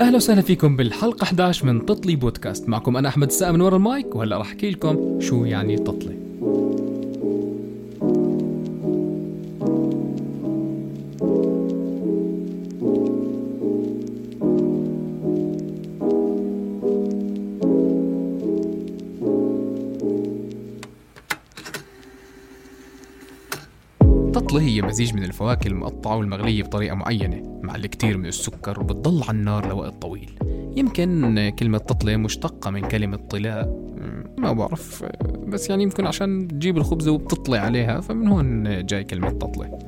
أهلا وسهلا فيكم بالحلقة 11 من تطلي بودكاست. معكم أنا أحمد السقا من ورا المايك وهلأ راح أحكي لكم شو يعني تطلي. مزيج من الفواكه المقطعة والمغلية بطريقة معينة مع الكثير من السكر وبتضل على النار لوقت طويل. يمكن كلمة تطلة مشتقة من كلمة طلاء ما بعرف بس يعني يمكن عشان تجيب الخبزة وبتطلع عليها فمن هون جاي كلمة تطلة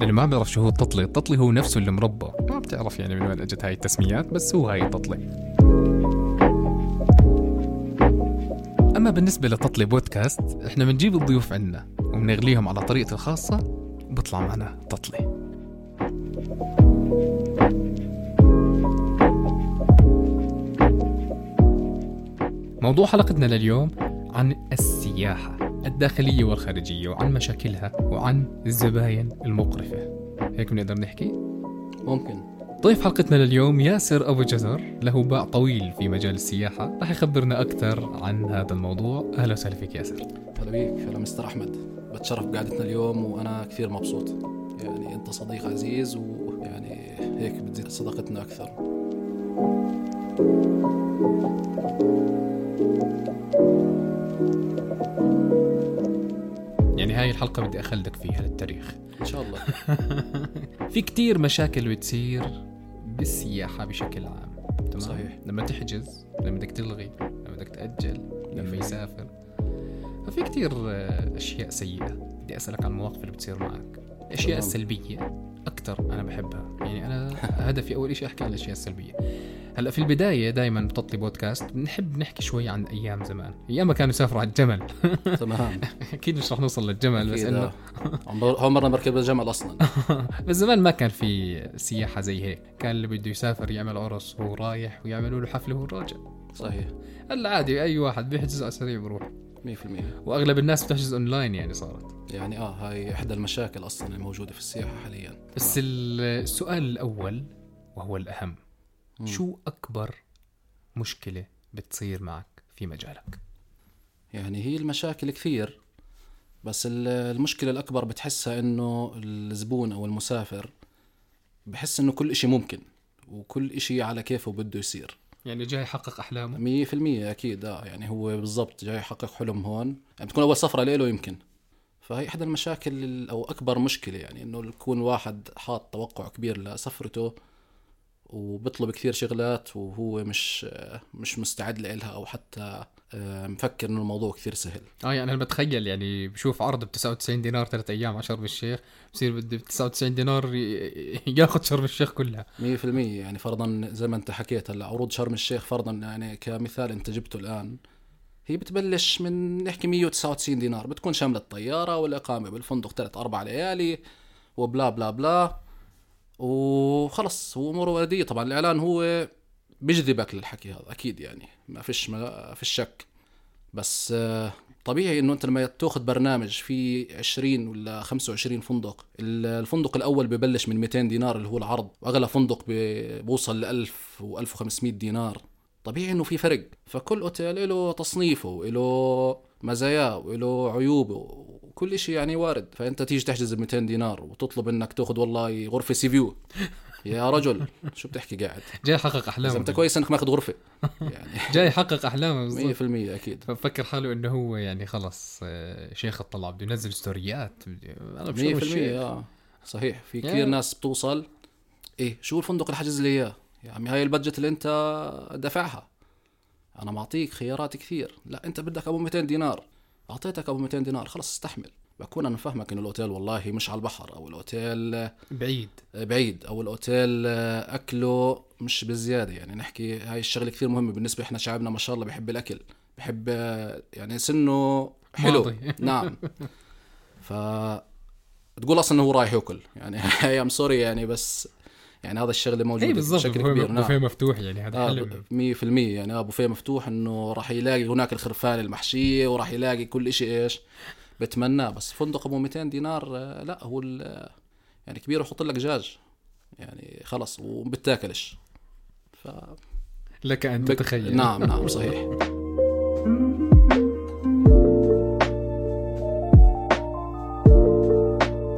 اللي ما بيعرف شو هو التطلي التطلي هو نفسه المربى. ما بتعرف يعني من وين أجت هاي التسميات بس هو هاي التطلي أما بالنسبة لتطلي بودكاست إحنا بنجيب الضيوف عنا وبنغليهم على طريقتي الخاصة وبطلع معنا تطلي. موضوع حلقتنا لليوم عن السياحة الداخلية والخارجية وعن مشاكلها وعن الزباين المقرفة. هيك بنقدر نحكي؟ ممكن. ضيف حلقتنا لليوم ياسر أبو جزر له باع طويل في مجال السياحة. راح يخبرنا أكثر عن هذا الموضوع. أهلا وسهلا فيك ياسر. هلا بيك. هلا مستر أحمد. بتشرف بقعدتنا اليوم وأنا كثير مبسوط. يعني أنت صديق عزيز ويعني هيك بتزيد صداقتنا أكثر. يعني هاي الحلقة بدي أخلدك فيها للتاريخ. إن شاء الله. في كتير مشاكل بتصير بالسياحة بشكل عام تمام؟ صحيح. لما تحجز لما بدك تلغي لما بدك تأجل لما يسافر. ففي كتير أشياء سيئة. بدي أسألك عن المواقف اللي بتصير معك. الأشياء السلبية أكثر أنا بحبها. يعني أنا هدفي أول شيء أحكي عن الأشياء السلبية. هلا في البداية دائما بتطلي بودكاست بنحب نحكي شوي عن أيام زمان. أيام ما كانوا يسافروا على الجمل. تمام. أكيد مش رح نوصل للجمل بس إنه اول مره بركب الجمل أصلا. بس زمان ما كان في سياحة زي هيك. كان اللي بده يسافر يعمل عرس وهو رايح ويعملوا له حفلة وهو راجع. صحيح. هلا عادي أي واحد بيحجز على السريع بروح. 100% وأغلب الناس بتحجز أونلاين يعني صارت. يعني آه هاي إحدى المشاكل أصلا الموجودة في السياحة حاليا. بس السؤال الأول وهو الأهم. م. شو أكبر مشكلة بتصير معك في مجالك؟ يعني هي المشاكل كثير بس المشكلة الأكبر بتحسها إنه الزبون أو المسافر بحس إنه كل إشي ممكن وكل إشي على كيفه بده يصير يعني جاي يحقق أحلامه مية في المية أكيد آه يعني هو بالضبط جاي يحقق حلم هون يعني بتكون أول سفرة له يمكن فهي إحدى المشاكل أو أكبر مشكلة يعني إنه يكون واحد حاط توقع كبير لسفرته وبيطلب كثير شغلات وهو مش مش مستعد لها أو حتى آه، مفكر إنه الموضوع كثير سهل. آه يعني أنا بتخيل يعني بشوف عرض ب 99 دينار ثلاث أيام على شرم الشيخ بصير بده ب 99 دينار ياخذ شرم الشيخ كلها. 100% يعني فرضا زي ما أنت حكيت هلأ عروض شرم الشيخ فرضا يعني كمثال أنت جبته الآن هي بتبلش من نحكي 199 دينار بتكون شاملة الطيارة والإقامة بالفندق ثلاث أربع ليالي وبلا بلا بلا. وخلص هو أموره ورديه طبعا الإعلان هو بيجذبك للحكي هذا أكيد يعني. ما فيش ما فيش شك. بس آه، طبيعي إنه أنت لما تأخذ برنامج في 20 ولا 25 فندق الفندق الأول ببلش من 200 دينار اللي هو العرض. واغلى فندق بوصل ل 1000 و1500 دينار. طبيعي إنه في فرق. فكل أوتيل له تصنيفه له مزاياه وله عيوبه. كل شيء يعني وارد. فأنت تيجي تحجز ب 200 دينار وتطلب إنك تأخذ والله غرفة sea view يا رجل شو بتحكي قاعد؟ جاي يحقق أحلامه. أنت كويس إنك ماخذ غرفة. يعني جاي يحقق أحلامه. 100% أكيد. ففكر حاله إنه هو يعني خلاص آه، شيخ الطلعه بده ينزل ستوريات. أنا 100% آه صحيح. في كثير ناس بتوصل إيه شو الفندق اللي حجز لي إياه؟ يا عمي هاي البادجت اللي أنت دافعها أنا معطيك خيارات كثير. لا أنت بدك أبو 200 دينار. أعطيتك أبو 200 دينار خلص استحمل. بكون أنا فاهمك انه الأوتيل والله مش على البحر أو الأوتيل بعيد. بعيد أو الأوتيل أكله مش بزيادة. يعني نحكي هاي الشغلة كثير مهمة بالنسبة إحنا شعبنا ما شاء الله بحب الأكل بحب يعني سنه حلو. ماضي. نعم. ف تقول أصلا إنه هو رايح يأكل. يعني اي ام سوري يعني بس يعني هذا الشغله موجوده بشكل كبير. نعم. بوفيه مفتوح يعني هذا آه حلو 100% يعني آه بوفيه مفتوح إنه راح يلاقي هناك الخرفان المحشيه وراح يلاقي كل شيء إيش بتمناه. بس فندق أبو 200 دينار آه، لا هو يعني كبير ويحط لك دجاج يعني خلص وبتاكلش. ف لك أن تتخيل. نعم نعم صحيح.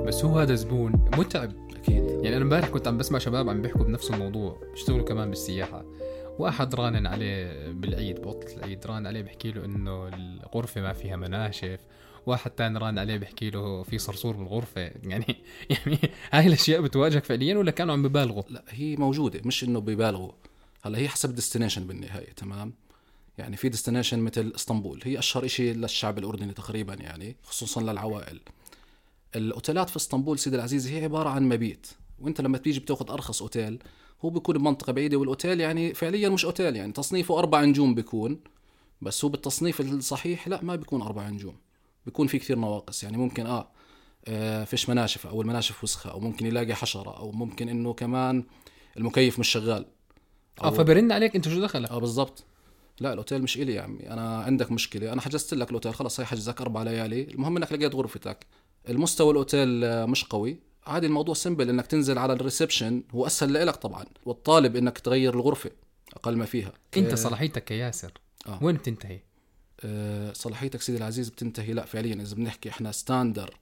بس هو هذا زبون متعب. يعني أنا امبارح كنت عم بسمع شباب عم بيحكوا بنفس الموضوع بيشتغلوا كمان بالسياحة. وأحد رانن عليه بالعيد بوقت العيد ران عليه بحكي له إنه الغرفة ما فيها مناشف. واحد تاني ران عليه بحكي له في صرصور بالغرفة. يعني يعني هاي الأشياء بتواجهك فعليا ولا كانوا عم ببالغوا؟ لا هي موجودة مش إنه بيبالغوا هلا هي حسب destination بالنهاية تمام؟ يعني في destination مثل إسطنبول هي أشهر شيء للشعب الأردني تقريبا يعني خصوصا للعوائل. الأوتيلات في إسطنبول سيدي العزيز هي عبارة عن مبيت. وانت لما تيجي بتاخذ أرخص أوتيل هو بيكون بمنطقة بعيدة والأوتيل يعني فعليا مش أوتيل يعني تصنيفه أربع نجوم بيكون بس هو بالتصنيف الصحيح لا ما بيكون أربع نجوم بيكون في كثير نواقص يعني ممكن آه, آه فيش مناشف أو المناشف وسخة أو ممكن يلاقي حشرة أو ممكن إنه كمان المكيف مش شغال. آه فبرن عليك أنت شو دخلك؟ آه بالضبط. لا الأوتيل مش إلي يا عمي أنا عندك مشكلة أنا حجزت لك الأوتيل خلص هي حجزك أربع ليالي المهم إنك لقيت غرفتك. المستوى الأوتيل مش قوي عادي الموضوع simple إنك تنزل على ال reception هو أسهل لك طبعا والطالب إنك تغير الغرفة أقل ما فيها. أنت آه، صلاحيتك كياسر آه. وين بتنتهي؟ آه، صلاحيتك سيدي العزيز بتنتهي لا فعليا إذا بنحكي إحنا standard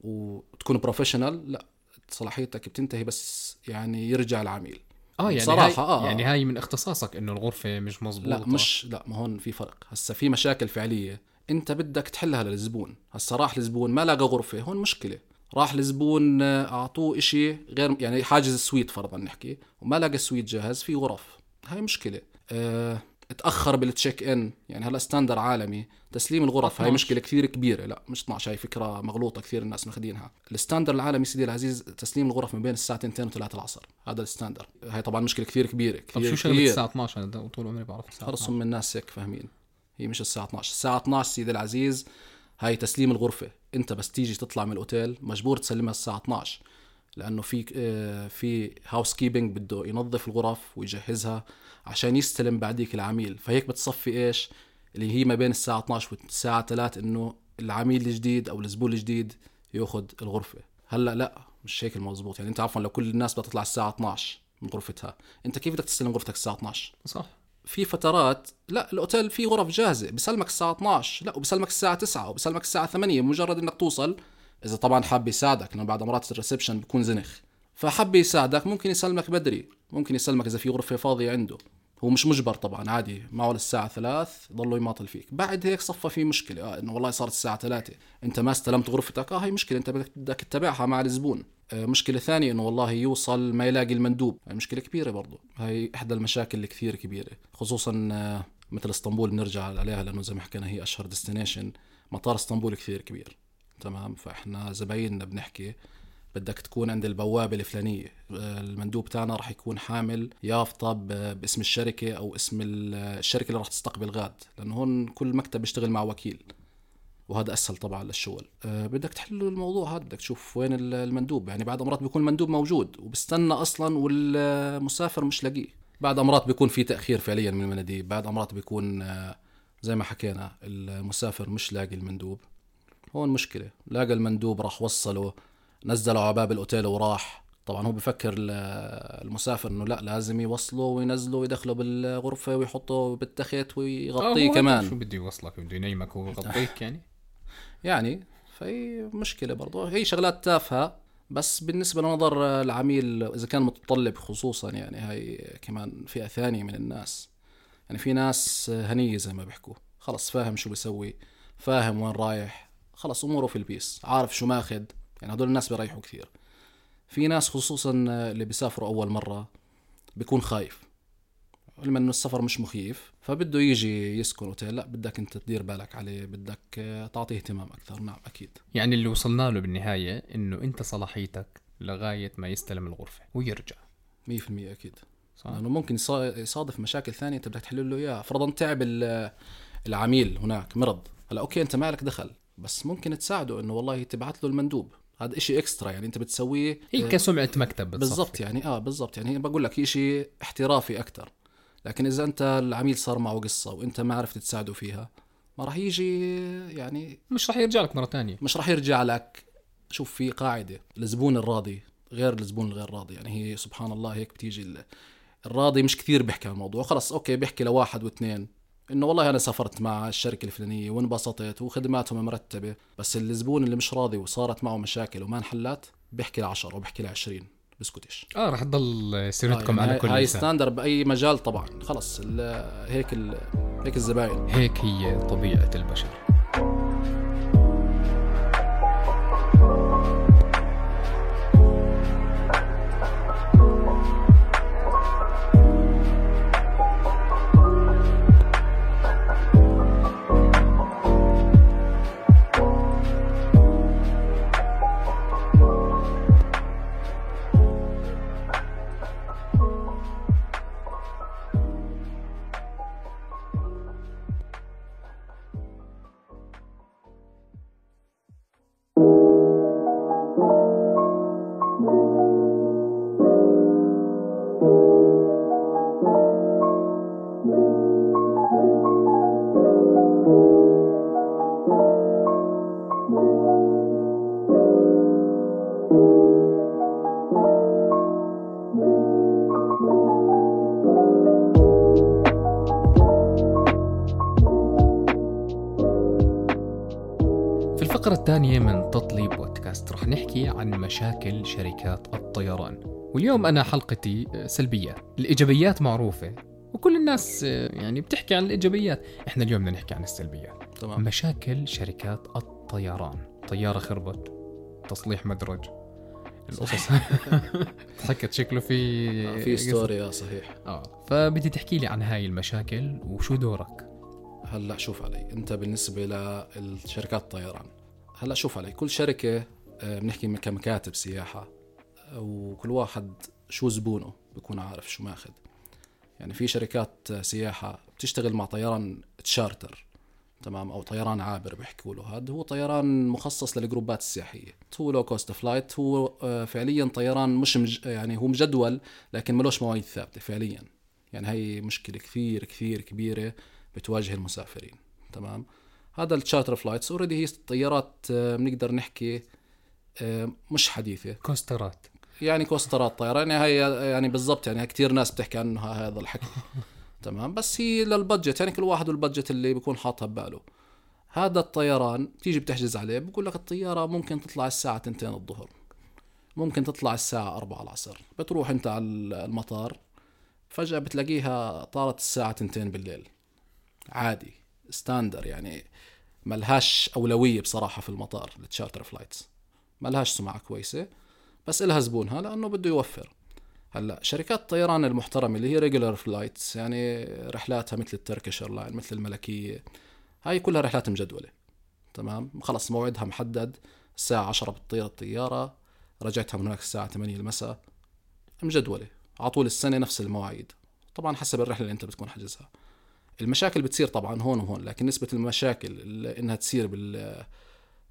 وتكون professional لا صلاحيتك بتنتهي بس يعني يرجع العميل. آه يعني بصراحة، هاي آه، آه. يعني هاي من اختصاصك إنه الغرفة مش مزبوطه لا مش لا ما هون في فرق. هسا في مشاكل فعلية أنت بدك تحلها للزبون. هسا راح الزبون ما لقى غرفة هون مشكلة. راح الزبون آه، أعطوه إشي غير يعني حاجز ال suite فرضا نحكي وما لقى ال suite جاهز في غرف. هاي مشكلة. آه تأخر بال check in يعني هلا standard عالمي تسليم الغرف هاي 12. مشكلة كثير كبيرة. لا مش 12 هاي فكرة مغلوطة كثير الناس ماخذينها ال standard العالمي سيدي العزيز تسليم الغرف من بين الساعة 2 و3 العصر. هذا ال standard. هاي طبعا مشكلة كثير كبيرة طب كثير شو شغله. الساعة 12 أنا طول عمري بعرف الساعة خلص 12 هم الناس هيك فاهمين. هي مش الساعة 12 الساعة 12 سيدي العزيز هاي تسليم الغرفة. انت بس تيجي تطلع من الأوتيل مجبور تسلمها الساعة 12 لأنه في آه، في هاوس كيبنج بده ينظف الغرف ويجهزها عشان يستلم بعديك العميل. فهيك بتصفي إيش؟ اللي هي ما بين الساعة 12 والساعة 3 إنه العميل الجديد أو الزبون الجديد يأخذ الغرفة. هلأ لا مش هيك المضبوط. يعني أنت عفوا لو كل الناس بدها تطلع الساعة 12 من غرفتها أنت كيف بدك تستلم غرفتك الساعة 12 صح. في فترات لا الأوتيل فيه غرف جاهزة بسلمك الساعة 12 لا وبسلمك الساعة 9 وبسلمك الساعة 8 مجرد إنك توصل. إذا طبعا حاب يساعدك لأنه بعد مرات ال reception بيكون زنخ. فحب يساعدك ممكن يسلمك بدري ممكن يسلمك إذا في غرفة فاضية عنده. هو مش مجبر طبعا عادي معه للساعة ثلاث ضلوا يماطل فيك. بعد هيك صفى في مشكلة آه إنه والله صارت الساعة ثلاثة أنت ما استلمت غرفتك آه هي مشكلة أنت بدك تتابعها مع الزبون. آه مشكلة ثانية إنه والله يوصل ما يلاقي المندوب. هاي مشكلة كبيرة برضو. هاي إحدى المشاكل اللي كثير كبيرة. خصوصا آه مثل اسطنبول بنرجع عليها لأنه زي ما حكينا هي أشهر destination مطار اسطنبول كثير كبير. تمام؟ فإحنا زبايننا بنحكي بدك تكون عند البوابة الفلانية. آه، المندوب تاعنا راح يكون حامل يافطة باسم الشركة أو اسم ال- الشركة اللي راح تستقبل غاد. لأنه هون كل مكتب بيشتغل مع وكيل. وهذا أسهل طبعا للشغل. أه بدك تحل الموضوع هذا بدك تشوف وين ال- المندوب. يعني بعد امرات بيكون المندوب موجود وبستنى أصلا والمسافر مش لاقيه. بعد امرات بيكون في تأخير فعليا من المناديب. بعد امرات بيكون آه، زي ما حكينا المسافر مش لاقي المندوب. هون مشكلة. لاقى المندوب راح وصله نزله على باب الأوتيل وراح. طبعا هو بفكر ال- المسافر إنه لا لازم يوصله وينزله ويدخله بالغرفة ويحطه بالتخت ويغطيه هو كمان. شو بده يوصلك؟ بده ينيمك ويغطيك يعني؟ يعني فهي مشكلة برضو. هي شغلات تافهة بس بالنسبة لنظر العميل إذا كان متطلب خصوصا يعني هاي كمان فئة ثانية من الناس. يعني في ناس هنية زي ما بيحكوا. خلص فاهم شو بيسوي فاهم وين رايح. خلص أموره في البيس عارف شو ماخد. يعني هدول الناس بيريحوا كثير. في ناس خصوصا اللي بيسافروا أول مرة بيكون خايف. علما أنه السفر مش مخيف فبده يجي يسكن أوتيل لا بدك أنت تدير بالك عليه بدك آه، تعطيه اهتمام أكثر. نعم أكيد. يعني اللي وصلنا له بالنهاية إنه أنت صلاحيتك لغاية ما يستلم الغرفة ويرجع. 100% أكيد. صح. لأنه ممكن يصا- يصادف مشاكل ثانية أنت بدك تحل له اياها فرضا تعب ال- العميل هناك مرض. هلا أوكي أنت ما لك دخل بس ممكن تساعده إنه والله تبعت له المندوب. هذا إشي اكسترا يعني أنت بتسويه هي آه، كسمعة مكتب. بالضبط يعني آه بالضبط يعني بقول لك شيء احترافي أكثر. لكن إذا أنت العميل صار معه قصة وأنت ما عرفت تساعده فيها ما راح يجي يعني مش رح يرجع لك مرة تانية مش راح يرجع لك. شوف في قاعدة الزبون الراضي غير الزبون الغير راضي. يعني هي سبحان الله هيك بتيجي ال- الراضي مش كثير بيحكي عن الموضوع. خلص okay بيحكي لواحد واثنين إنه والله أنا سافرت مع الشركة الفلانية وانبسطت وخدماتهم مرتبة بس الزبون اللي مش راضي وصارت معه مشاكل وما انحلت بيحكي ل 10 وبيحكي ل 20 بسكتش آه رح تضل سيرتكم آه، على يعني كل هاي standard بأي مجال طبعا. خلص ال- هيك ال- هيك الزباين. هيك هي طبيعة البشر. الثانية من تطلي بودكاست. رح نحكي عن مشاكل شركات الطيران. واليوم أنا حلقتي سلبية. الإيجابيات معروفة وكل الناس يعني بتحكي عن الإيجابيات. إحنا اليوم بدنا نحكي عن السلبيات تمام. مشاكل شركات الطيران. طيارة خربت. تصليح مدرج. القصص. حكت شكله في آه، في ستوري آه صحيح. آه. فبدي تحكي لي عن هاي المشاكل وشو دورك؟ هلأ شوف علي أنت بالنسبة للشركات الطيران هلا شوف علي كل شركة آه، بنحكي كمكاتب سياحة آه، وكل واحد شو زبونه بكون عارف شو ماخذ. يعني في شركات آه، سياحة بتشتغل مع طيران تشارتر تمام؟ أو طيران عابر بيحكوا له. هذا هو طيران مخصص لل groupات السياحية. هو low cost flight هو فعليا طيران مش مج... يعني هو مجدول لكن ملوش مواعيد ثابتة فعليا. يعني هي مشكلة كثير كثير كبيرة بتواجه المسافرين تمام؟ هذا ال charter flights already هي طيارات آه، بنقدر نحكي آه، مش حديثة. كوسترات يعني كوسترات طيران يعني هي يعني بالضبط يعني كثير ناس بتحكي عنه هذا الحكي. تمام. بس هي لل budget يعني كل واحد وال budget اللي بيكون حاطها بباله. هذا الطيران بتيجي بتحجز عليه بقول لك الطيارة ممكن تطلع الساعة 2 الظهر. ممكن تطلع الساعة 4 العصر. بتروح أنت على المطار فجأة بتلاقيها طارت الساعة 2 بالليل. عادي. standard يعني ملهاش أولوية بصراحة في المطار ال charter flights ملهاش سمعة كويسة بس إلها زبونها لأنه بده يوفر. هلأ شركات الطيران المحترمة اللي هي regular flights يعني رحلاتها مثل ال Turkish Airline مثل الملكية هاي كلها رحلات مجدولة. تمام؟ خلص موعدها محدد الساعة 10 بتطير الطيارة رجعتها من هناك الساعة 8 المساء. مجدولة. على طول السنة نفس المواعيد. طبعا حسب الرحلة اللي أنت بتكون حجزها المشاكل بتصير طبعا هون وهون لكن نسبة المشاكل اللي إنها تصير بال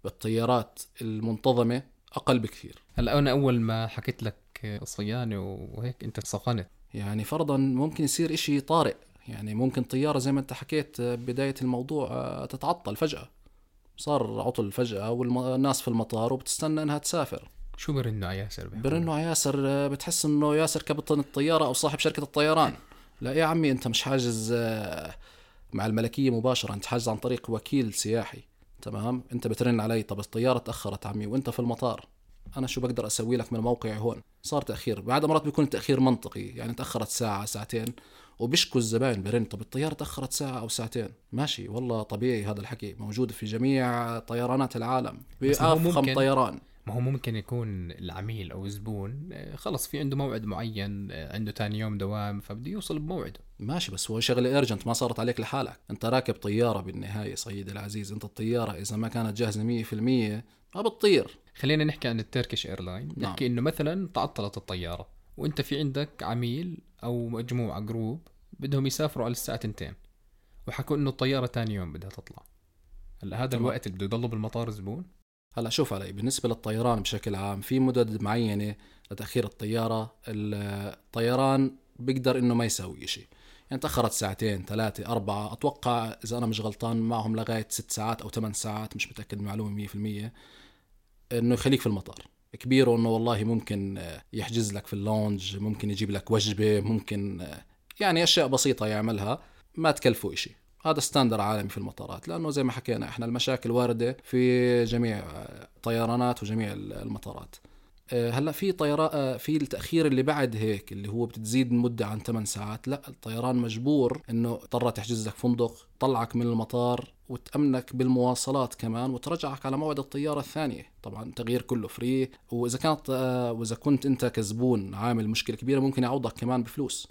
بالطيارات المنتظمة أقل بكثير. هلأ أنا أول ما حكيت لك صيانة وهيك أنت سخنت يعني فرضا ممكن يصير إشي طارئ. يعني ممكن طيارة زي ما أنت حكيت بداية الموضوع تتعطل فجأة. صار عطل فجأة والناس في المطار وبتستنى إنها تسافر. شو برنوا على ياسر برنوا على ياسر بتحس إنه ياسر كابتن الطيارة أو صاحب شركة الطيران. لا يا عمي أنت مش حاجز آه، مع الملكية مباشرة أنت حاجز عن طريق وكيل سياحي تمام؟ أنت بترن علي طب الطيارة تأخرت عمي وأنت في المطار أنا شو بقدر أسوي لك من موقعي هون؟ صار تأخير بعد مرات بيكون التأخير منطقي يعني تأخرت ساعة ساعتين وبيشكوا الزباين برن طب الطيارة تأخرت ساعة أو ساعتين. ماشي والله طبيعي هذا الحكي موجود في جميع طيرانات العالم بأفخم طيران. ما هو ممكن يكون العميل أو الزبون آه، خلص في عنده موعد معين آه، عنده تاني يوم دوام فبده يوصل بموعده. ماشي بس هو شغلة urgent ما صارت عليك لحالك. أنت راكب طيارة بالنهاية سيدي العزيز. أنت الطيارة إذا ما كانت جاهزة 100% ما بتطير. خلينا نحكي عن ال Turkish Airline نعم. نحكي إنه مثلا تعطلت الطيارة وأنت في عندك عميل أو مجموعة جروب بدهم يسافروا على الساعة 2 وحكوا إنه الطيارة تاني يوم بدها تطلع. هلا هذا. الوقت اللي بده يضلوا بالمطار زبون هلا شوف علي بالنسبة للطيران بشكل عام في مدد معينة لتأخير الطيارة؟ الطيران بيقدر إنه ما يسوي شيء يعني تأخرت ساعتين ثلاثة أربعة أتوقع إذا أنا مش غلطان معهم لغاية ست ساعات أو ثمان ساعات مش متأكد من المعلومة مية في المية إنه يخليك في المطار. كبير إنه والله ممكن آه، يحجز لك في ال lounge ممكن يجيب لك وجبة ممكن آه، يعني أشياء بسيطة يعملها ما تكلفه إشي. هذا standard عالمي في المطارات لأنه زي ما حكينا إحنا المشاكل واردة في جميع الطيرانات وجميع المطارات. آه، هلأ في طيران آه، في التأخير اللي بعد هيك اللي هو بتزيد المده عن 8 ساعات لأ الطيران مجبور إنه اضطر تحجز لك فندق طلعك من المطار وتأمنك بالمواصلات كمان وترجعك على موعد الطيارة الثانية. طبعا التغيير كله free وإذا كانت آه، وإذا كنت أنت كزبون عامل مشكلة كبيرة ممكن يعوضك كمان بفلوس.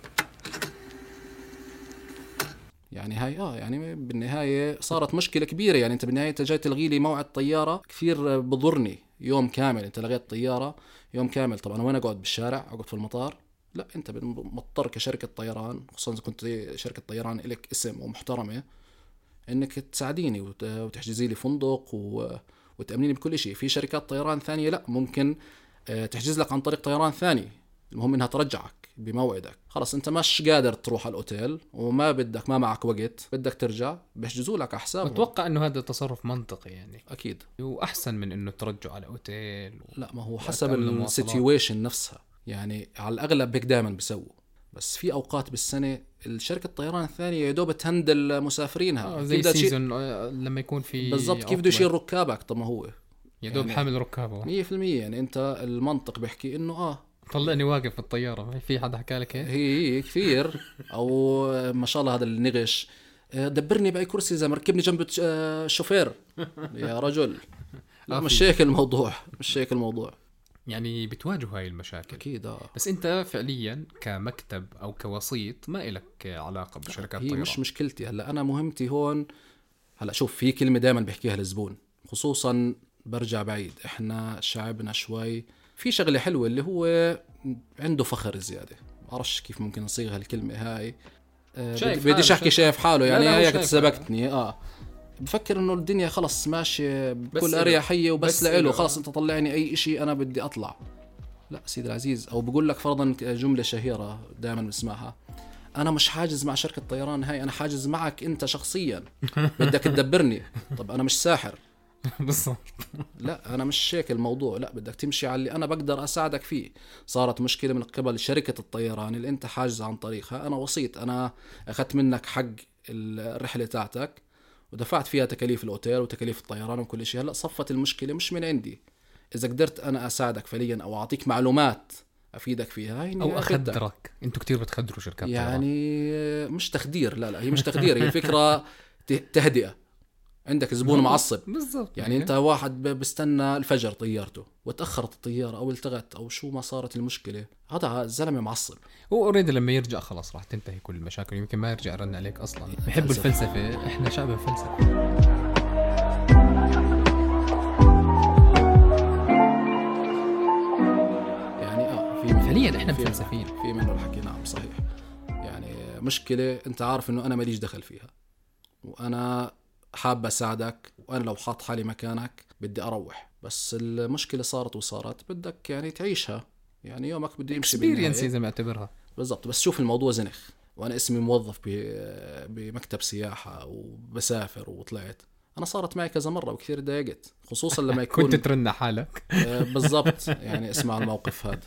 يعني هاي آه يعني بالنهاية صارت مشكلة كبيرة. يعني أنت بالنهاية أنت جاي تلغي لي موعد طيارة كثير بضرني يوم كامل. أنت لغيت طيارة يوم كامل. طبعا وين أقعد؟ بالشارع؟ أقعد في المطار؟ لا أنت مضطر كشركة طيران خصوصا إذا كنت شركة طيران لك اسم ومحترمة إنك تساعديني وتحجزي لي فندق وتأمنيني بكل شيء. في شركات طيران ثانية لا ممكن آه، تحجز لك عن طريق طيران ثاني. المهم إنها ترجعك. بموعدك. خلص انت مش قادر تروح على الأوتيل وما بدك ما معك وقت بدك ترجع بيحجزوا لك على حسابهم أتوقع إنه هذا تصرف منطقي يعني. أكيد. وأحسن من إنه ترجعوا على اوتيل و... لا ما هو حسب ال situation نفسها. يعني على الأغلب هيك دائما بيسووا. بس في أوقات بالسنة الشركة الطيران الثانية يا دوب ت handle مسافرينها. آه زي season آه، لما يكون في بالضبط كيف بده يشيل ركابك؟ طب ما هو. يا دوب يعني حامل ركابه. 100% يعني أنت المنطق بيحكي إنه آه طلعني واقف في الطيارة. في حدا حكى لك هيك؟ هي كثير. أو ما شاء الله هذا النغش آه، دبرني بأي كرسي زي مركبني جنب الشوفير. يا رجل. لا مش هيك الموضوع. مش هيك الموضوع. يعني بتواجهوا هاي المشاكل. أكيد آه. بس أنت فعليا كمكتب أو كوسيط ما إلك علاقة بشركات هي طيران. مش مشكلتي. هلأ أنا مهمتي هون هلأ شوف في كلمة دائما بحكيها الزبون خصوصا برجع بعيد. إحنا شعبنا شوي في شغلة حلوة اللي هو عنده فخر زيادة. بعرفش كيف ممكن نصيغ هالكلمه هاي. آه، بديش أحكي شايف حاله يعني هيك سبقتني آه. بفكر إنه الدنيا خلص ماشية بكل أريحية وبس لإله. خلص أنت طلعني أي شيء أنا بدي أطلع. لا سيدي العزيز أو بقول لك فرضا جملة شهيرة دائما بسمعها. أنا مش حاجز مع شركة طيران هاي أنا حاجز معك أنت شخصيا. بدك تدبرني. طب أنا مش ساحر. بالضبط. لا أنا مش هيك الموضوع. لا بدك تمشي على اللي أنا بقدر أساعدك فيه. صارت مشكلة من قبل شركة الطيران اللي أنت حاجز عن طريقها. أنا وسيط أنا أخذت منك حق الرحلة تاعتك ودفعت فيها تكاليف الأوتيل وتكاليف الطيران وكل شيء. هلأ صفت المشكلة مش من عندي. إذا قدرت أنا أساعدك فعليا أو أعطيك معلومات أفيدك فيها هي أو أخدرك. أنتوا كثير بتخدروا شركات يعني مش تخدير. لا لا هي مش تخدير. هي فكرة تهدئة. عندك زبون معصب. بالضبط. يعني انت واحد بستنى الفجر طيارته وتأخرت الطيارة أو التغت أو شو ما صارت المشكلة. هذا الزلمه معصب. هو اوريدي لما يرجع خلاص راح تنتهي كل المشاكل يمكن ما يرجع يرن عليك أصلا. بحب الفلسفة إحنا شعب الفلسفه يعني آه في فعليا إحنا فلسفيين في منه الحكي نعم صحيح. يعني مشكلة أنت عارف إنه أنا ماليش دخل فيها. وأنا حاب أساعدك وأنا لو حاط حالي مكانك بدي أروح. بس المشكلة صارت وصارت بدك يعني تعيشها. يعني يومك بده يمشي experience ما اعتبرها بالضبط. بس شوف الموضوع زنخ. وأنا اسمي موظف بمكتب سياحة وبسافر وطلعت. أنا صارت معي كذا مرة وكثير تضايقت خصوصا لما يكون كنترول حالك. آه، بالضبط. يعني اسمع الموقف هذا.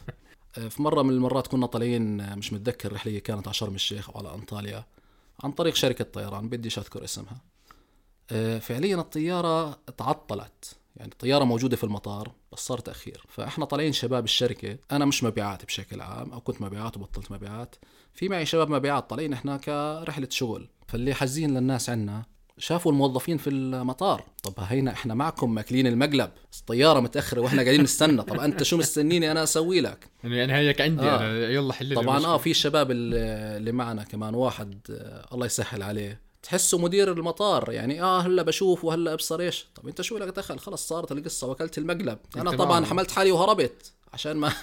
آه، في مرة من المرات كنا طالعين آه، مش متذكر رحلة كانت على شرم الشيخ أو على أنطاليا عن طريق شركة طيران. بديش أذكر اسمها. فعليا الطيارة تعطلت. يعني الطيارة موجودة في المطار بس صار تأخير. فإحنا طالعين شباب الشركة. أنا مش مبيعات بشكل عام أو كنت مبيعات وبطلت مبيعات. في معي شباب مبيعات طالعين إحنا كرحلة شغل. فاللي حزين للناس عنا شافوا الموظفين في المطار. طب هينا إحنا معكم ماكلين المقلب. الطيارة متأخرة وإحنا قاعدين نستنى. طب أنت شو مستنيني أنا أسوي لك؟ يعني هيك عندي آه. أنا. يلا حل طبعا آه في الشباب اللي معنا كمان واحد آه الله يسهل عليه. تحسه مدير المطار يعني آه هلأ بشوف وهلأ أبصر إيش؟ طب أنت شو لك دخل؟ خلص صارت القصة واكلت المقلب. أنا طبعا حملت حالي وهربت عشان ما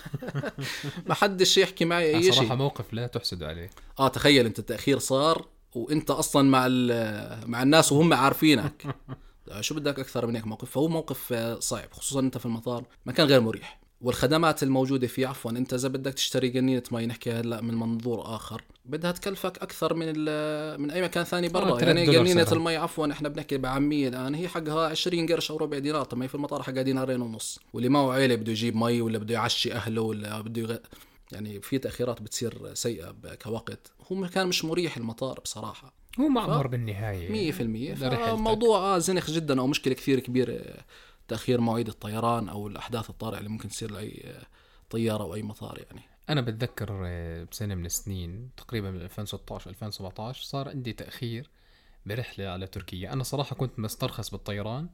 ما حدش يحكي معي أي شيء. صراحة موقف لا تحسد عليه. آه تخيل أنت التأخير صار وأنت أصلا مع مع الناس وهم عارفينك. شو بدك أكثر من هيك موقف؟ فهو موقف صعب خصوصا أنت في المطار. مكان غير مريح. والخدمات الموجودة فيه عفوا أنت إذا بدك تشتري قنينه مي نحكي هلأ من منظور آخر. بدها تكلفك أكثر من من أي مكان ثاني برا. يعني قنينه. المي عفوا إحنا بنحكي بعاميه الآن. هي حقها 20 قرش أو ربع دينار. طب ما هي في المطار حقها دينارين ونص. واللي معه عيلة بده يجيب مي ولا بده يعشي أهله ولا بده يغ... يعني في تأخيرات بتصير سيئة كوقت هو مكان مش مريح المطار بصراحة. هو معمر بالنهاية. 100% لرحلتك. موضوع آه زنخ جدا أو مشكلة كثير كبيرة. تأخير مواعيد الطيران أو الأحداث الطارئة اللي ممكن تصير لأي طيارة أو أي مطار يعني. أنا بتذكر آه، بسنة من السنين تقريبا من 2016 2017 صار عندي تأخير برحلة على تركيا. أنا صراحة كنت مسترخص بالطيران.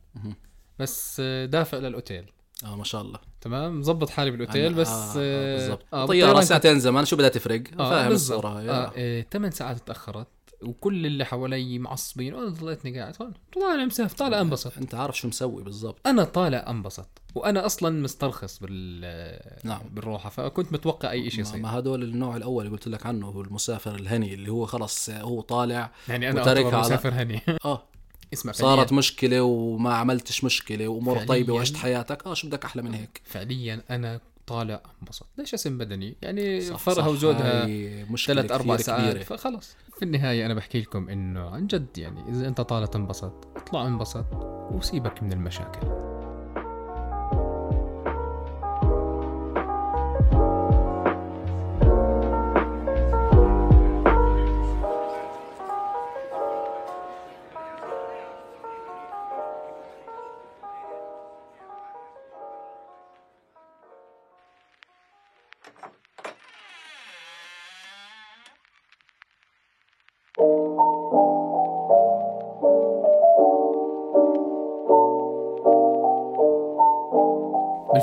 بس آه، دافع للأوتيل. آه ما شاء الله. تمام؟ مظبط حالي بالأوتيل بس آه آه بالضبط. آه طيارة ساعتين زمان شو بدها تفرق؟ آه فاهم. الصورة هاي. آه آه 8 ساعات تأخرت. وكل اللي حوالي معصبين. وأنا ضليتني قاعد هون. طالع مسافر طالع أنبسط. أنت عارف شو مسوي بالضبط. أنا طالع أنبسط. وأنا أصلا مسترخص بال نعم. بالروحة فكنت متوقع أي شيء يصير. ما هدول النوع الأول اللي قلت لك عنه هو المسافر الهني اللي هو خلص هو طالع يعني أنا على- مسافر هني. آه. اسمع صارت فعلياً, مشكلة وما عملتش مشكلة وامور. طيبة وعشت حياتك. آه شو بدك أحلى من هيك؟ فعليا أنا طالع أنبسط. ليش اسم بدني؟ يعني صح، فرقها صح، مشكلة ثلاث أربع ساعات كبيرة. فخلص. في النهاية أنا بحكي لكم إنه عن جد يعني إذا أنت طالع تنبسط اطلع انبسط وسيبك من المشاكل.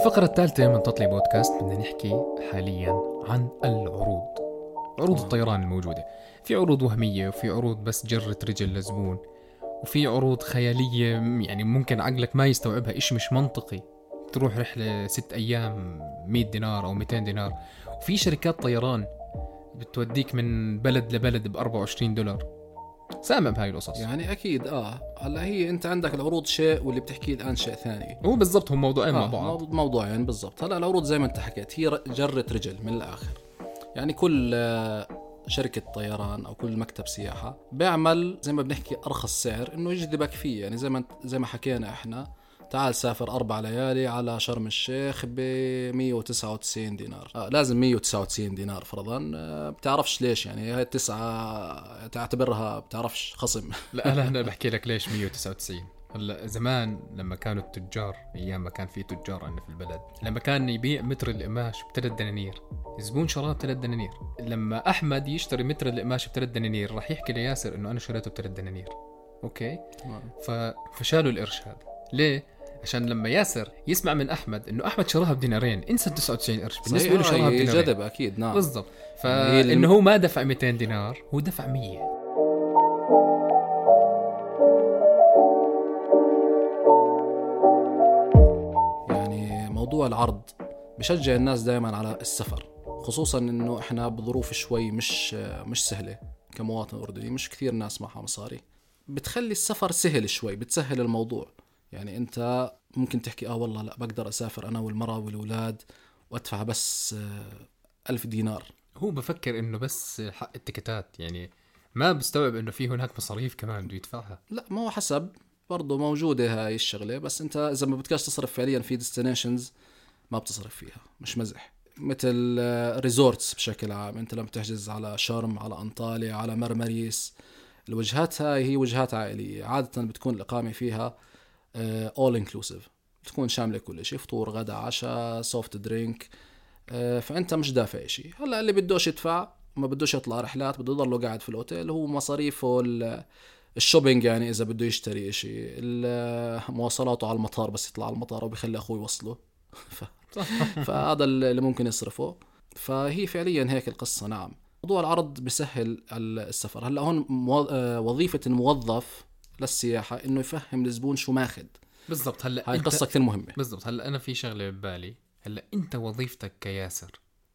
بالفقرة الثالثة من تطلي بودكاست بدنا نحكي حاليا عن العروض. عروض الطيران الموجودة. في عروض وهمية وفي عروض بس جرة رجل لزبون وفي عروض خيالية يعني ممكن عقلك ما يستوعبها إشي مش منطقي. تروح رحلة ست أيام 100 دينار أو 200 دينار. وفي شركات طيران بتوديك من بلد لبلد ب 24 دولار. سامع بهاي القصص. يعني أكيد آه. هلأ هي أنت عندك العروض شيء واللي بتحكيه الآن شيء ثاني. هو بالضبط هم موضوعين مع آه بعض. موضوع- موضوعين بالضبط. هلأ العروض زي ما أنت حكيت هي جرة رجل من الآخر. يعني كل آه، شركة طيران أو كل مكتب سياحة بيعمل زي ما بنحكي أرخص سعر إنه يجذبك فيه. يعني زي ما زي ما حكينا إحنا تعال سافر أربع ليالي على شرم الشيخ ب 199 دينار. آه لازم 199 دينار فرضا. آه بتعرفش ليش يعني؟ هاي التسعة تعتبرها بتعرفش خصم. لا أنا هنا بحكي لك ليش 199 هلا زمان لما كانوا التجار أيام ما كان في تجار عندنا في البلد لما كان يبيع متر القماش بثلاث دنانير الزبون شراه بثلاث دنانير. لما أحمد يشتري متر القماش بثلاث دنانير راح يحكي لياسر إنه أنا شريته بثلاث دنانير. أوكي؟ ف... فشالوا القرش هذا ليه؟ عشان لما ياسر يسمع من أحمد إنه أحمد شراها بدينارين انسى ال 99 قرش بالنسبة له شراها هي بدينارين. جذب أكيد نعم. بالضبط. فانه هو ما دفع 200 دينار هو دفع 100 يعني موضوع العرض بشجع الناس دائما على السفر خصوصا إنه إحنا بظروف شوي مش مش سهلة كمواطن أردني مش كثير ناس معها مصاري. بتخلي السفر سهل شوي بتسهل الموضوع. يعني أنت ممكن تحكي آه والله لا بقدر أسافر أنا والمرأة والولاد وأدفع بس آه، ألف دينار. هو بفكر إنه بس حق التيكتات يعني ما بستوعب إنه في هناك مصاريف كمان بده يدفعها. لا ما هو حسب برضه موجودة هاي الشغلة بس أنت إذا ما بدكش تصرف فعليا في destinations ما بتصرف فيها مش مزح. مثل resorts بشكل عام أنت لما تحجز على شرم على أنطاليا على مرمريس الوجهات هاي هي وجهات عائلية عادة بتكون الإقامة فيها all inclusive بتكون شاملة كل شيء فطور غدا عشاء soft drink فأنت مش دافع شيء. هلا اللي بدوش يدفع ما بدوش يطلع رحلات بده يضله قاعد في الأوتيل. هو مصاريفه ال- الشوبينج يعني إذا بده يشتري ال- مواصلاته على المطار بس يطلع على المطار وبيخلي أخوه يوصله. فهذا اللي ممكن يصرفه. فهي فعليا هيك القصة. نعم. موضوع العرض بسهل السفر. هلا هون. آه، وظيفة الموظف للسياحة إنه يفهم الزبون شو ماخذ بالضبط. هلأ هاي قصة كثير مهمة. بالضبط. هلأ أنا في شغلة ببالي. هلأ أنت وظيفتك كياسر.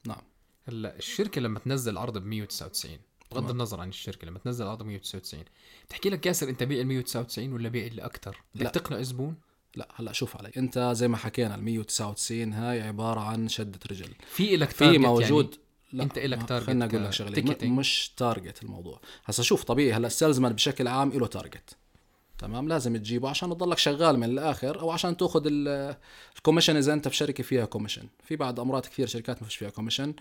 نعم. هلأ الشركة لما تنزل عرض ب 199 بغض. النظر عن الشركة لما تنزل عرض ب 199 تحكي لك ياسر أنت بيع ال 199 ولا بيع اللي أكثر بدك لا. تقنع زبون؟ لا هلأ شوف علي. أنت زي ما حكينا ال 199 هاي عبارة عن شدة رجل. في لك في موجود. يعني؟ لا أنت ما- target خليني أقول لك شغلة. مش target الموضوع. هسا شوف طبيعي هلأ ال salesman بشكل عام له target تمام؟ لازم تجيبه عشان تضلك شغال من الآخر أو عشان تأخذ ال- ال commission إذا أنت في شركة فيها commission. في بعد أمرات كثير شركات ما فيش فيها commission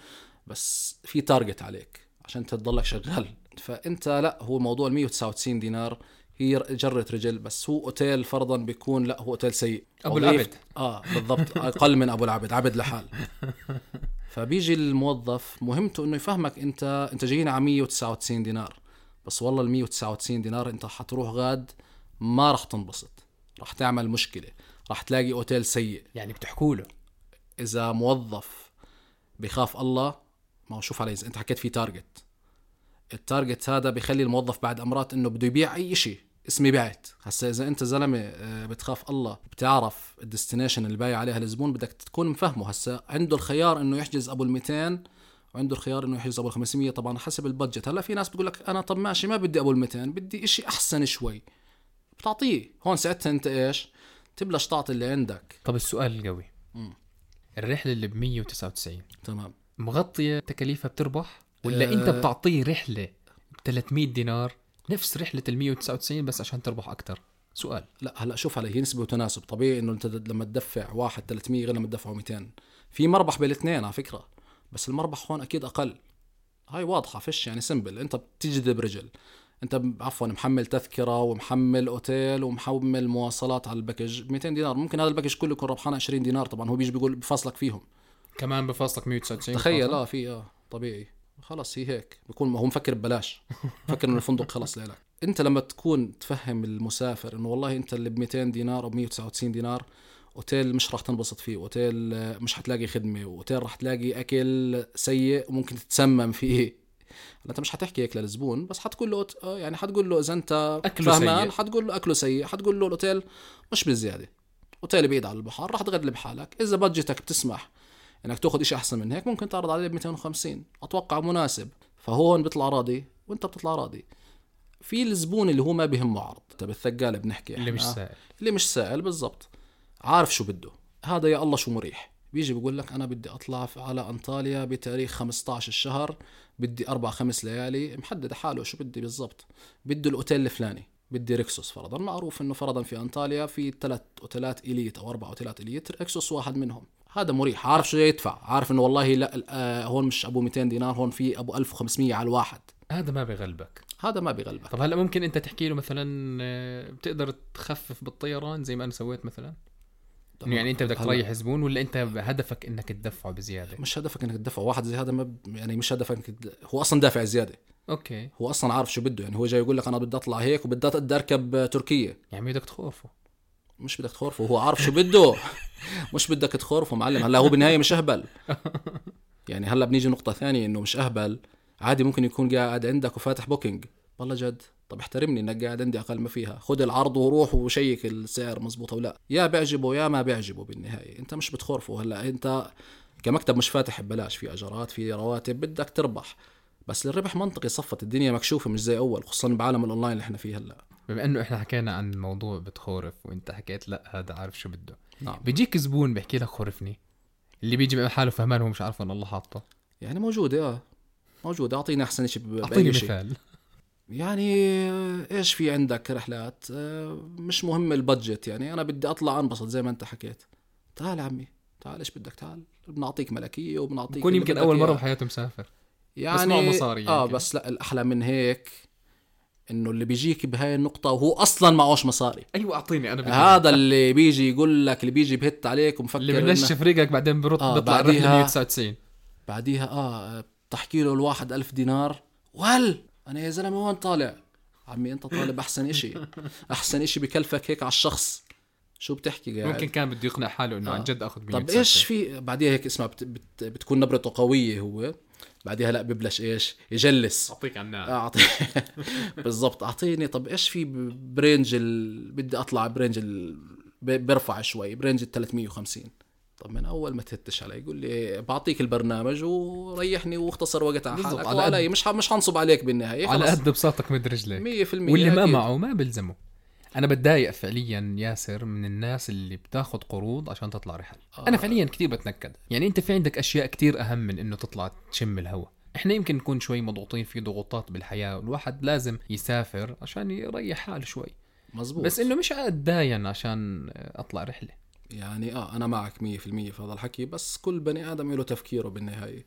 بس في target عليك عشان تضلك شغال. فأنت لا هو موضوع ال 199 دينار هي جرة رجل بس هو أوتيل فرضا بيكون لا هو أوتيل سيء. وظيف- العبد. آه بالضبط. أقل من أبو العبد عبد لحال. فبيجي الموظف مهمته إنه يفهمك أنت أنت جايين على 199 دينار. بس والله ال 199 دينار أنت حتروح غاد ما راح تنبسط راح تعمل مشكلة راح تلاقي أوتيل سيء. يعني بتحكوا له. إذا موظف بخاف الله ما هو شوف علي إذا أنت حكيت في target ال target هذا بيخلي الموظف بعد امرات إنه بده يبيع أي شيء اسمي بعت. هسا إذا أنت زلمة آه، بتخاف الله بتعرف ال destination اللي بايع عليها الزبون بدك تكون مفهمه. هسا عنده الخيار إنه يحجز أبو ال 200 وعنده الخيار إنه يحجز أبو ال 500 طبعا حسب ال budget. هلأ في ناس بتقول لك أنا طب ماشي ما بدي أبو ال 200 بدي إشي أحسن شوي. بتعطيه. هون ساعتها أنت إيش؟ تبلش تعطي اللي عندك. طب السؤال القوي. الرحلة اللي ب 199 تمام. مغطية تكاليفها بتربح؟ ولا آه. أنت بتعطيه رحلة ب 300 دينار؟ نفس رحلة ال 199 بس عشان تربح أكثر سؤال. لا هلا شوف علي هي نسبة وتناسب. طبيعي إنه أنت لما تدفع واحد 300 غير لما تدفعه 200 في مربح بالاثنين على فكرة بس المربح هون أكيد أقل. هاي واضحة فيش يعني سمبل أنت بتجذب رجل. انت عفوا محمل تذكرة ومحمل أوتيل ومحمل مواصلات على ال package. ب 200 دينار. ممكن هذا ال package كله يكون ربحان 20 دينار طبعا. هو بيجي بيقول بفاصلك فيهم. كمان بفاصلك 199 تخيل. آه في آه طبيعي. خلص هي هيك. بكون هو مفكر ببلاش. مفكر إنه الفندق خلص لك انت لما تكون تفهم المسافر إنه والله انت اللي ب 200 دينار أو 199 دينار أوتيل مش راح تنبسط فيه. أوتيل آه، مش حتلاقي خدمة. واوتيل راح تلاقي أكل سيء وممكن تتسمم فيه. أنت مش حتحكي هيك للزبون بس حتقول له آه، يعني حتقول له إذا أنت أكله فهمان سيء. حتقول له أكله سيء. حتقول له الأوتيل مش بالزيادة. أوتيل بعيد على البحر راح تغلب حالك إذا بادجتك بتسمح إنك تأخذ شيء أحسن من هيك ممكن تعرض عليه ب 250 أتوقع مناسب. فهون بيطلع راضي وأنت بتطلع راضي. في الزبون اللي هو ما بيهمه عرض. انت بالثقاله بنحكي اللي مش. سائل. اللي مش سائل بالضبط. عارف شو بده. هذا يا الله شو مريح. بيجي بيقول لك أنا بدي اطلع على أنطاليا بتاريخ 15 الشهر بدي أربع خمس ليالي محدد حاله شو بدي بالضبط. بده الأوتيل الفلاني بدي ريكسوس فرضا. معروف إنه فرضا في أنطاليا في ثلاث hotel ات elite أو أربع hotel ات elite ريكسوس واحد منهم. هذا مريح عارف شو يدفع؟ عارف إنه والله لا آه هون مش أبو 200 دينار هون في أبو 1500 على الواحد. هذا ما بغلبك. هذا ما بيغلبك طب هلأ ممكن أنت تحكي له مثلا آه، بتقدر تخفف بالطيران زي ما أنا سويت مثلا؟ انه يعني انت بدك تريح زبون ولا انت هدفك انك تدفعه زيادة؟ مش هدفك انك تدفع واحد زي هذا ما ب- يعني مش هدفك هو أصلا دافع زيادة. okay. هو أصلا عارف شو بده يعني هو جاي يقول لك أنا بدي أطلع هيك وبدي بدي أركب تركيا. يعني بدك تخرفه. مش بدك تخرفه هو عارف شو بده. مش بدك تخرفه معلم هلا هو بالنهاية مش أهبل. يعني هلا بنيجي نقطه ثانية إنه مش أهبل عادي ممكن يكون قاعد عندك وفاتح Booking. والله جد. طب احترمني انك قاعد عندي أقل ما فيها. خذ العرض وروح وشيك السعر مزبوط أو لا. يا بيعجبه يا ما بيعجبه بالنهاية. انت مش بتخرفه هلا انت كمكتب مش فاتح ببلاش. في اجارات في رواتب بدك تربح. بس الربح منطقي. صفت الدنيا مكشوفة مش زي أول خصوصا بعالم الأونلاين اللي إحنا فيه هلا. بما إنه إحنا حكينا عن موضوع بتخرف وإنت حكيت لا هذا عارف شو بده. نعم. بيجيك زبون بيحكي لك خرفني اللي بيجي حاله فهمان هو مش عارف وين الله حاطه. يعني موجودة آه. موجودة. أعطيني أحسن شيء أعطيني. مثال. يعني آه، إيش في عندك رحلات؟ آه، مش مهم ال budget يعني. أنا بدي أطلع أنبسط زي ما أنت حكيت. تعال عمي تعال إيش بدك؟ تعال. بنعطيك ملكية وبنعطيك بكون اللي يمكن أول. مرة بحياته مسافر. يعني معه مصاري آه يمكن. بس لا الأحلى من هيك إنه اللي بيجيك بهاي النقطة وهو أصلا معوش مصاري. أيوه أعطيني أنا بدي هذا اللي بيجي يقول لك اللي بيجي بهت عليك ومفكر اللي بنشف ريقك بعدين برد آه، بيطلع بعديها- 199 بعديها آه بتحكي له الواحد ألف دينار. وهل أنا يا زلمة وين طالع؟ عمي أنت طالب أحسن إشي. أحسن إشي بكلفك هيك على الشخص. شو بتحكي قاعد؟ ممكن كان بده يقنع حاله إنه آه. عن جد آخذ طب إيش في؟ بعديها هيك اسمع بت... بت... بتكون نبرته قوية هو. بعديها لا ببلش إيش؟ يجلس. أعطيك عن النار. أعطي. بالضبط. أعطيني. طب إيش في برينج ال... بدي أطلع برينج ال... برفع شوي. برينج ال 350 طب من أول ما تهتش علي يقول لي بعطيك البرنامج وريحني واختصر وقت على حالك. على وعلي مش. مش حنصب عليك بالنهاية على قد بساطك ببساطك 100% واللي ما. معه ما بلزمه أنا بتضايق فعليا ياسر من الناس اللي بتاخذ قروض عشان تطلع رحل آه. أنا فعليا كثير بتنكد. يعني أنت في عندك أشياء كثير أهم من إنه تطلع تشم الهواء إحنا يمكن نكون شوي مضغوطين في ضغوطات بالحياة والواحد لازم يسافر عشان يريح حاله شوي. مزبوط بس إنه مش اتداين عشان أطلع رحلة. يعني آه أنا معك 100% في هذا الحكي بس كل بني آدم له تفكيره بالنهاية.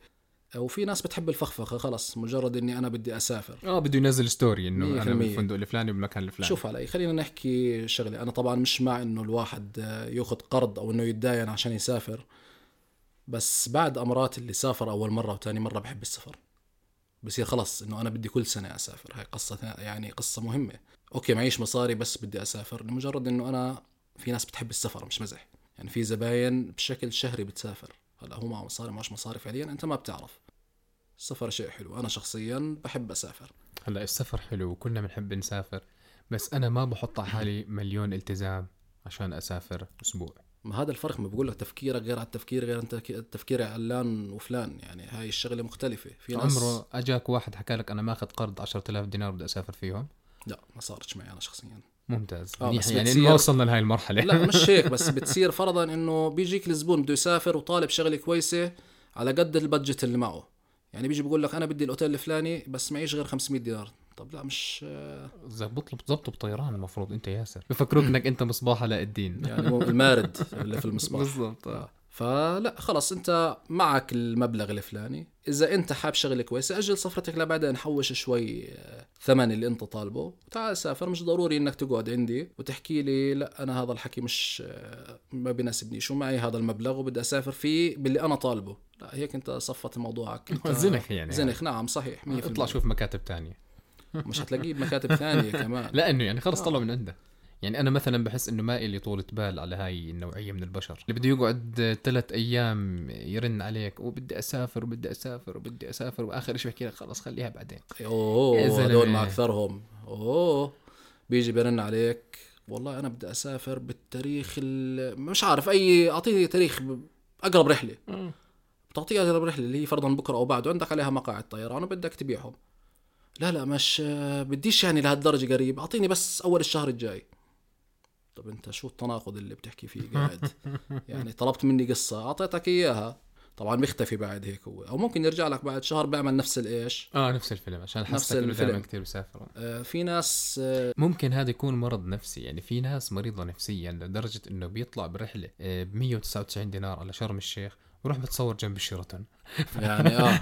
وفي ناس بتحب الفخفخة خلص مجرد إني أنا بدي أسافر. آه بده ينزل story إنه مية في أنا المية. بالفندق الفلاني بالمكان الفلاني. شوف علي خلينا نحكي شغلة. أنا طبعا مش مع إنه الواحد آه، يأخذ قرض أو إنه يتداين عشان يسافر بس بعد امرات اللي سافر أول مرة وتاني مرة بحب السفر. بصير خلص إنه أنا بدي كل سنة أسافر. هاي قصة يعني قصة مهمة. okay معيش مصاري بس بدي أسافر. لمجرد إنه أنا في ناس بتحب السفر مش مزح. يعني في زباين بشكل شهري بتسافر. هلا هو معه مصاري معوش مصاري فعليا أنت ما بتعرف. السفر شيء حلو. أنا شخصيا بحب أسافر. هلا السفر حلو وكلنا بنحب نسافر. بس أنا ما بحط على حالي مليون التزام عشان أسافر أسبوع. ما هذا الفرق ما بقول لك تفكيرك غير على التفكير غير أنت تفكير علان وفلان. يعني هاي الشغلة مختلفة. في ناس عمره أجاك واحد حكى لك أنا ماخذ قرض 10000 دينار بدي أسافر فيهم؟ لا ما صارتش معي أنا شخصيا. ممتاز. آه، منيح بس يعني بتصير- ما وصلنا لهي المرحلة. لا مش هيك بس بتصير فرضا إنه بيجيك الزبون بده يسافر وطالب شغلة كويسة على قد البادجت اللي معه. يعني بيجي بيقول لك أنا بدي الأوتيل الفلاني بس معيش غير 500 دينار. طب لا مش بطلب ضبطه بطيران المفروض أنت ياسر. بفكروك إنك أنت مصباح علاء الدين. يعني المارد اللي في المصباح. بالضبط. آه. فلا خلص انت معك المبلغ الفلاني. إذا انت حاب شغله كويسه أجل سفرتك لبعدين حوش شوي آه، ثمن اللي انت طالبه وتعال سافر. مش ضروري إنك تقعد عندي وتحكي لي لا أنا هذا الحكي مش آه، ما بيناسبنيش ومعي هذا المبلغ وبدي أسافر فيه باللي أنا طالبه؟ لا هيك انت صفت موضوعك. زنخ يعني. زنخ نعم صحيح 100% اطلع شوف مكاتب تانية. مش هتلاقيه بمكاتب ثانية كمان. لا إنه يعني خلص طلعوا من عنده. يعني أنا مثلا بحس إنه ما إلي طولة بال على هاي النوعية من البشر. اللي بده يقعد ثلاث أيام يرن عليك وبدي أسافر وبدي أسافر وبدي أسافر وآخر شيء بحكي لك خلص خليها بعدين. أوه. هدول ما أكثرهم. أوه بيجي بيرن عليك. والله أنا بدي أسافر بالتاريخ ال- مش عارف أي أعطيني تاريخ أقرب رحلة. بتعطيه أقرب رحلة اللي هي فرضا بكرة أو بعده عندك عليها مقاعد طيران وبدك تبيعهم. لا لا مش بديش يعني لهالدرجة قريب. أعطيني بس أول الشهر الجاي. طب انت شو التناقض اللي بتحكي فيه قاعد؟ يعني طلبت مني قصة أعطيتك إياها. طبعا بيختفي بعد هيك هو. أو ممكن يرجع لك بعد شهر بيعمل نفس الإيش؟ آه نفس الفيلم عشان نفس الفيلم. كثير بيسافروا آه، في ناس آه، ممكن هذا يكون مرض نفسي يعني في ناس مريضة نفسيا لدرجة إنه بيطلع برحلة ب 199 دينار على شرم الشيخ ويروح بتصور جنب الشيراتون. يعني آه.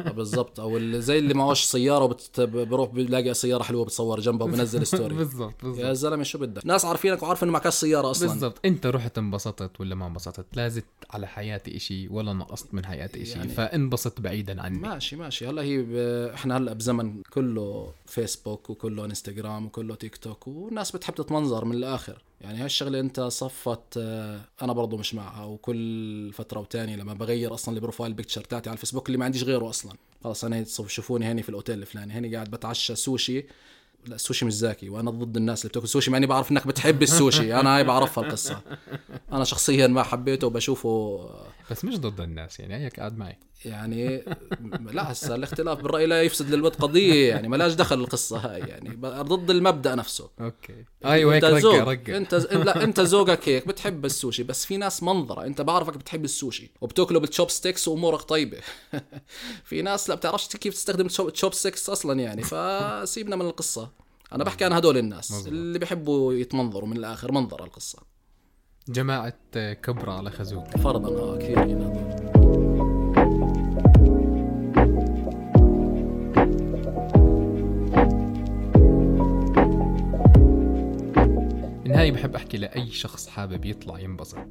آه، بالضبط. أو اللي زي اللي معوش سيارة وبت... بروح بيلاقي سيارة حلوة بتصور جنبها وبنزل story بالضبط يا بالضبط زلمة شو بدك؟ ناس عارفينك وعارفين إنه معك سيارة أصلا. بالضبط. أنت رحت انبسطت ولا ما انبسطت؟ لا زدت على حياتي إشي ولا نقصت من حياتي إشي يعني- فانبسط بعيدا عني. ماشي ماشي. هلا هي ب... إحنا هلأ بزمن كله فيسبوك وكله انستغرام وكله تيك توك والناس بتحب تتمنظر من الآخر. يعني هاي الشغلة أنت صفت آه، أنا برضو مش معها وكل فترة وتانية لما بغير أصلا ال profile picture تاعتي على الفيسبوك اللي ما عنديش غيره أصلا. خلص أنا شوفوني هني في الأوتيل الفلاني. هني قاعد بتعشى سوشي. لا السوشي مش زاكي وأنا ضد الناس اللي بتاكل سوشي مع إني بعرف إنك بتحب السوشي. أنا هاي بعرفها القصة. أنا شخصيا ما حبيته وبشوفه بس مش ضد الناس يعني هيك قاعد معي. يعني لا هسه الاختلاف بالرأي لا يفسد للود قضية يعني ما لاش دخل القصة هاي يعني ضد المبدأ نفسه. okay. أيوه أنت ذوق رفيع. أنت لا أنت ذوقك هيك بتحب السوشي بس في ناس منظرة أنت بعرفك بتحب السوشي وبتأكله بال chopsticks وأمورك طيبة. في ناس لا بتعرفش كيف تستخدم التشوب ستيكس أصلا يعني فسيبنا من القصة. أنا بحكي عن هدول الناس مظبوط. اللي بيحبوا يتمنظروا من الآخر منظر القصة. جماعة كبرى على خازوق. فرضا آه كثير من هدول بالنهاية بحب أحكي لأي شخص حابب يطلع ينبسط.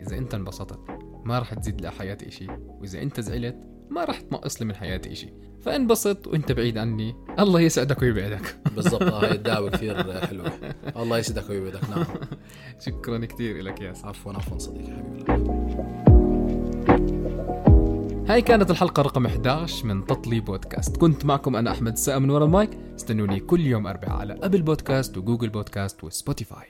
إذا أنت انبسطت ما راح تزيد لحياتي إشي. وإذا أنت زعلت ما راح تنقص لي من حياتي إشي. فانبسط وأنت بعيد عني. الله يسعدك ويبعدك. بالضبط هاي الدعوة كثير حلوة. الله يسعدك ويبعدك. نعم. شكرا كثير لك ياسر. عفوا عفوا صديقي حبيبي. هاي كانت الحلقة رقم 11 من تطلي بودكاست. كنت معكم أنا أحمد السقا من ورا المايك. استنوني كل يوم أربعاء على Apple Podcast و Google Podcast و Spotify.